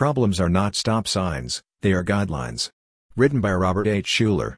Problems are not stop signs, they are guidelines. Written by Robert H. Schuller.